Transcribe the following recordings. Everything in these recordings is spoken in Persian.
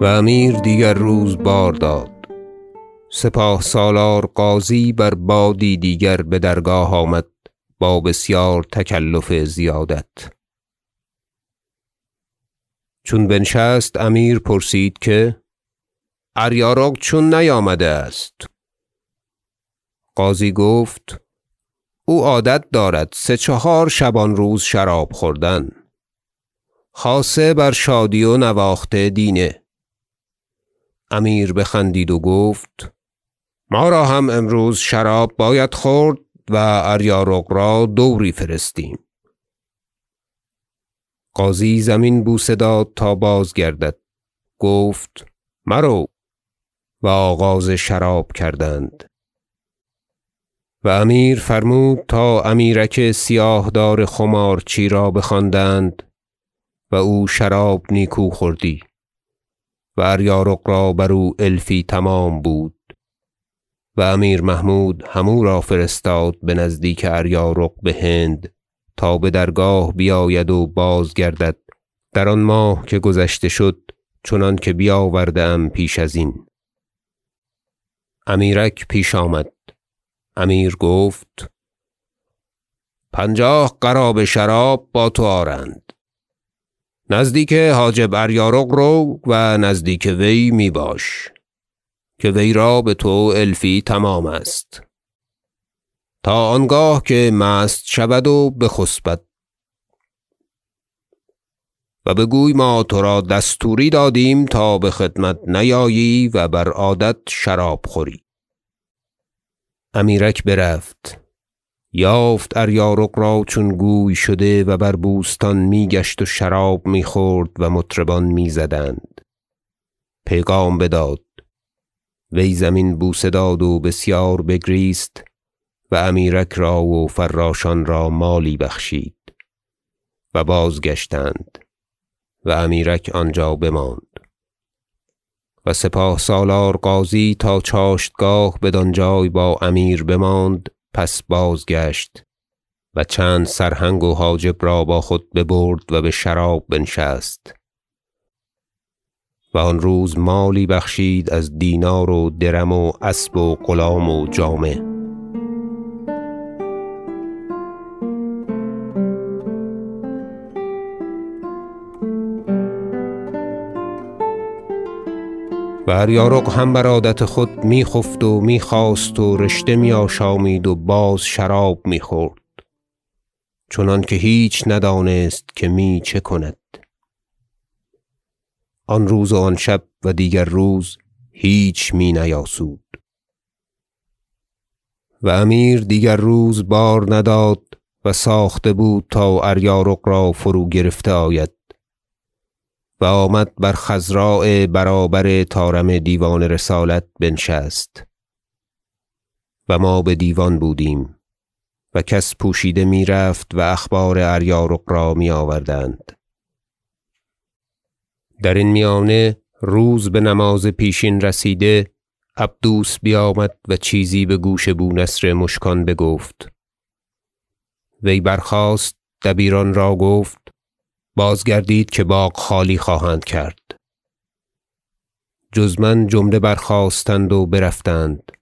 و امیر دیگر روز بار داد. سپاه سالار غازی بر بادی دیگر بدرگاه آمد با بسیار تکلف زیادت. چون بنشست امیر پرسید که اریارق چون نیامده است؟ غازی گفت او عادت دارد سه چهار شبانروز شراب خوردن. خاصه بر شادی و نواخت دینه. امیر بخندید و گفت ما را هم امروز شراب باید خورد و اریارق را دوری فرستیم. غازی زمین بوسه داد تا بازگردد. گفت مرو. و آغاز شراب کردند. و امیر فرمود تا امیرک سیاه دار خمارچی را بخواندند و او شراب نیکو خوردی. و اریارق را بر او الفی تمام بود. و امیر محمود همو را فرستاد بنزدیک اریارق بهند تا بدرگاه بیاید و بازگردد در آن ماه که گذشته شد چنانکه بیاورده ام پیش ازین امیرک پیش آمد. امیر گفت پنجاه قرابه شراب با تو آرند. نزدیک حاجب اریارق رو و نزدیک وی میباش که وی را بتو الفی تمام است. تا آنگاه که مست شود و بخسبد و بگوی ما ترا دستوری دادیم تا بخدمت نیایی و بر عادت شراب خوری. امیرک برفت. یافت اریارق را چون گوی شده و بر بوستان میگشت و شراب می‌خورد و مطربان می‌زدند. پیغام بداد. وی زمین بوسه داد و بسیار بگریست و امیرک را و فراشان را مالی بخشید و بازگشتند و امیرک آنجا بماند. و سپاه سالار غازی تا چاشتگاه بدانجای با امیر بماند پس بازگشت و چند سرهنگ و حاجب را با خود ببرد و بشراب بنشست. و آن روز مالی بخشید از دینار و درم و اسب و غلام و جامه. و اریارق هم بر عادت خود میخفت و می‌خواست و رشته میآشامید و باز شراب می‌خورد. چنانکه هیچ ندانست که می چه کند. آن روز و آن شب و دیگر روز هیچ می نیاسود. و امیر دیگر روز بار نداد و ساخته بود تا اریارق را فروگرفته آید. و آمد بر خضراء برابر طارم دیوان رسالت بنشست. و ما بدیوان بودیم و کس پوشیده می‌رفت و اخبار اریارق را میآوردند. درین میانه روز بنماز پیشین رسیده عبدوس بیامد و چیزی بگوش بونصر مشکان بگفت. وی برخاست دبیران را گفت بازگردید که باغ خالی خواهند کرد. جز من جمله برخاستند و برفتند.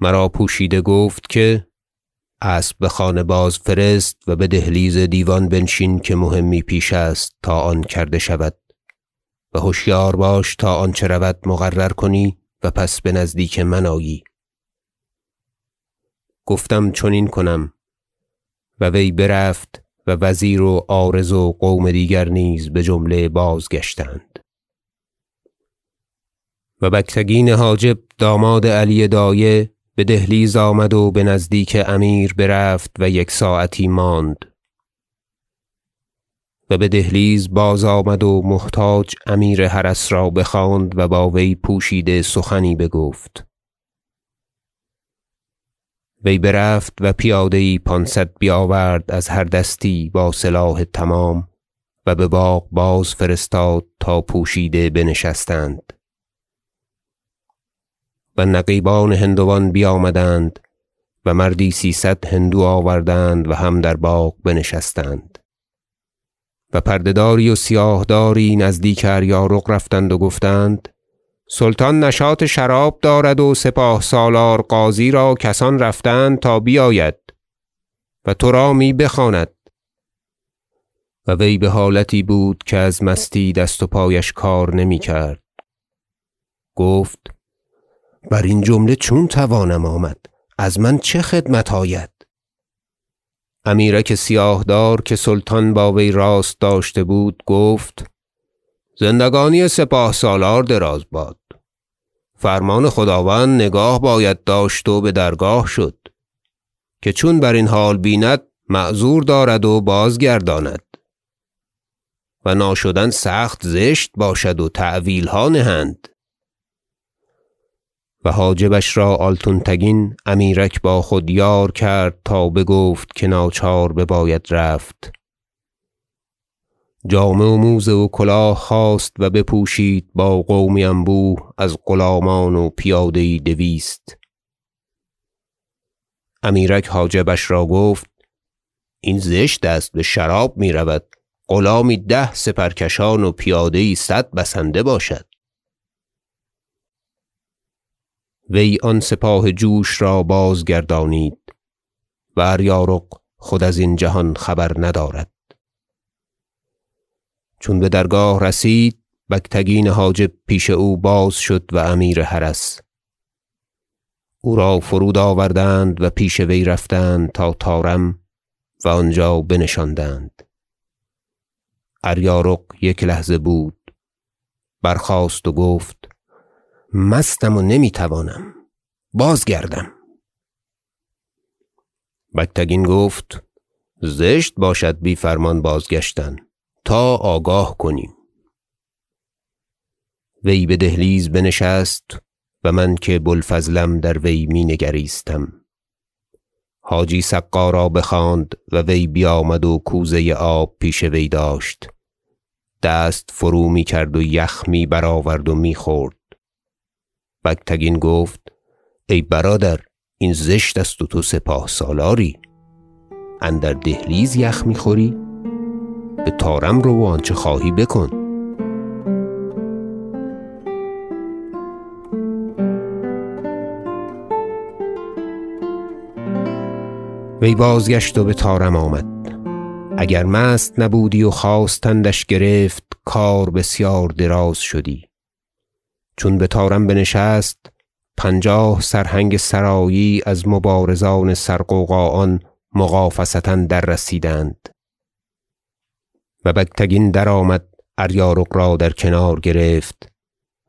مرا پوشیده گفت که اسب بخانه باز فرست و بدهلیز دیوان بنشین که مهمی پیش است تا آن کرده شود. و هشیار باش تا آنچه رود مقرر کنی و پس بنزدیک من آیی. گفتم چنین کنم. و وی برفت و وزیر و عارض و قوم دیگر نیز بجمله بازگشتند. و بگتگین حاجب داماد علی دایه بدهلیز آمد و بنزدیک امیر برفت و یک ساعتی ماند. و بدهلیز بازآمد و محتاج امیر حرس را بخواند و با وی پوشیده سخنی بگفت. وی برفت و پیاده یی پانصد بیاورد از هر دستی با سلاح تمام و بباغ بازفرستاد تا پوشیده بنشستند. و نقیبان هندوان بیامدند و مردی سیصد هندو آوردند و هم در باغ بنشستند. و پردهداری و سیاهداری نزدیک اریارق رفتند و گفتند سلطان نشاط شراب دارد و سپاه سالار غازی را کسان رفتند تا بیاید و ترا می بخواند. و وی به حالتی بود که از مستی دست و پایش کار نمی کرد. گفت بر این جمله چون توانم آمد از من چه خدمت آید؟ امیرک سیاهدار که سلطان با وی راست داشته بود گفت زندگانی سپاه سالار دراز باد. فرمان خداوند نگاه باید داشت و به درگاه شد که چون بر این حال بیند معذور دارد و بازگرداند. و ناشدن سخت زشت باشد و تعویل ها نهند. و حاجبش را آلتونتگین امیرک با خود یار کرد تا بگفت که ناچار بباید رفت. جامه و موزه و کلاه خواست و بپوشید با قومی انبوه از غلامان و پیاده دویست. امیرک حاجبش را گفت این زشت است به شراب می رود غلامی ده سپرکشان و پیاده صد بسنده باشد. وی آن سپاه جوش را بازگردانید و اریارق خود از این جهان خبر ندارد. چون به درگاه رسید بگتگین حاجب پیش او باز شد و امیر حرس. او را فرود آوردند و پیش وی رفتند تا تارم و آنجا بنشاندند. اریارق یک لحظه بود برخاست و گفت مستم و نمی‌توانم بازگردم. بگتگین گفت زشت باشد بی فرمان بازگشتن. تا آگاه کنیم. وی به دهلیز بنشست و من که بلفضلم در وی می نگریستم حاجی سقا را بخواند و وی بیامد و کوزه آب پیش وی داشت. دست فرو می کرد و یخ می برآورد و می خورد بگتگین گفت ای برادر این زشت است و تو سپاه سالاری. اندر دهلیز یخ می خوری به تارم رو و آنچه خواهی بکن. وی بازگشت و به تارم آمد. اگر مست نبودی و خواستندش گرفت کار بسیار دراز شدی. چون به تارم بنشست پنجاه سرهنگ سرایی از مبارزان سرقوقایان مغافصتا در رسیدند. و بگتگین درآمد اریارق را در کنار گرفت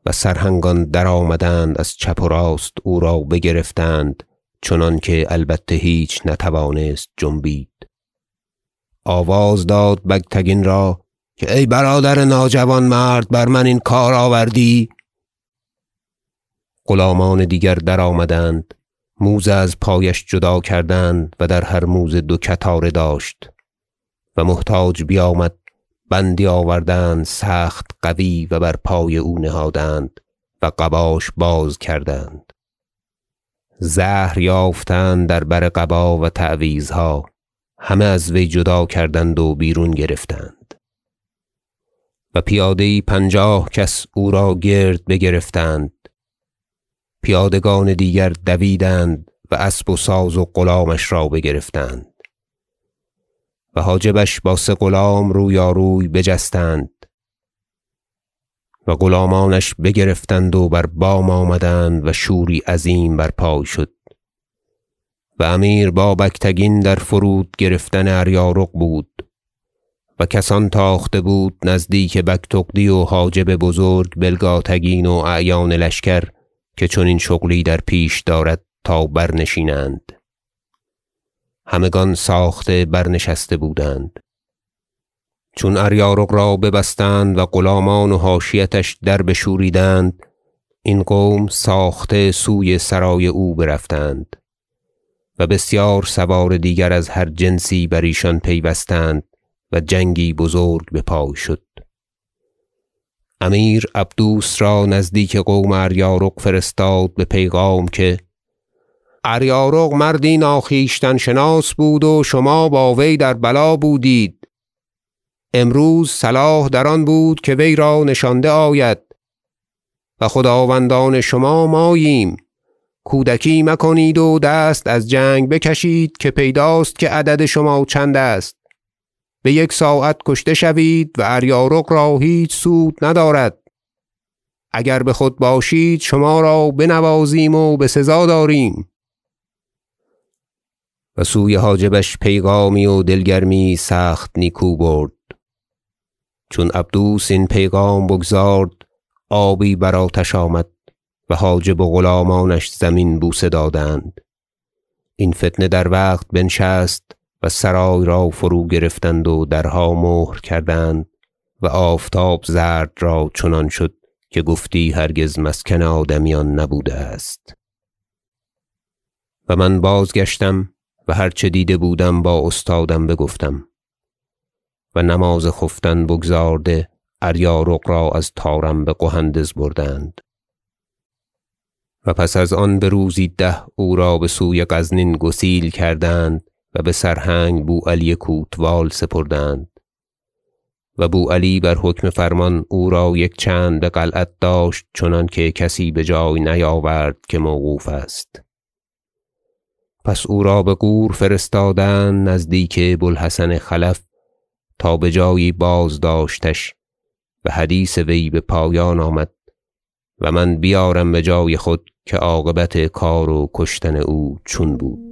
و سرهنگان درآمدند از چپ و راست او را بگرفتند چنانکه البته هیچ نتوانست جنبید. آواز داد بگتگین را که ای برادر ناجوان مرد بر من این کار آوردی. غلامان دیگر درآمدند موزه از پایش جدا کردند و در هر موزه دو کتاره داشت و محتاج بیامد بندی آوردند سخت قوی و بر پای او نهادند و قباش باز کردند. زهر یافتند در بر قبا و تعویذها. همه از وی جدا کردند و بیرون گرفتند. و پیاده پنجاه کس او را گرد بگرفتند. پیادگان دیگر دویدند و اسب و ساز و غلامش را بگرفتند. و حاجبش با سه غلام رویاروی بجستند و غلامانش بگرفتند و بر بام آمدند و شوری عظیم بر پای شد و امیر با بگتگین در فرود گرفتن اریارق بود و کسان تاخته بود نزدیک بگتغدی و حاجب بزرگ بلگاتگین و اعیان لشکر که چنین شغلی در پیش دارد تا برنشینند. همگان ساخته برنشسته بودند. چون اریارق را ببستند و غلامان و حاشیتش در بشوریدند این قوم ساخته سوی سرای او برفتند و بسیار سوار دیگر از هر جنسی بر ایشان پیوستند و جنگی بزرگ به پای شد. امیر عبدوس را نزدیک قوم اریارق فرستاد به پیغام که اریارق مردی ناخیشتن شناس بود و شما با وی در بلا بودید. امروز صلاح در آن بود که وی را نشانده آید. و خداوندان شما ماییم. کودکی مکنید و دست از جنگ بکشید که پیداست که عدد شما چند است. به یک ساعت کشته شوید و اریارق را هیچ سود ندارد. اگر به خود باشید شما را بنوازیم و به سزا داریم. سوی حاجبش پیغامی و دلگرمی سخت نیکو برد. چون عبدوس این پیغام بگزارد آبی بر آتش آمد و حاجب و غلامانش زمین بوسه دادند. این فتنه در وقت بنشست و سرای را فرو گرفتند و درها مهر کردند و آفتاب زرد را چنان شد که گفتی هرگز مسکن آدمیان نبوده است. و من بازگشتم و هرچه دیده بودم با استادم بگفتم. و نماز خفتن بگزارده اریارق را از تارم به قهندز بردند. و پس از آن به روزی ده او را به سوی غزنین گسیل کردند و به سرهنگ بو علی کوتوال سپردند. و بو علی بر حکم فرمان او را یک چند به قلعت داشت چنانکه کسی به جای نیاورد که موقوف است. پس او را به غور فرستادند نزدیک بو الحسن خلف تا به جایی بازداشتش و حدیث وی به پایان آمد و من بیارم به جای خود که عاقبت کار و کشتن او چون بود.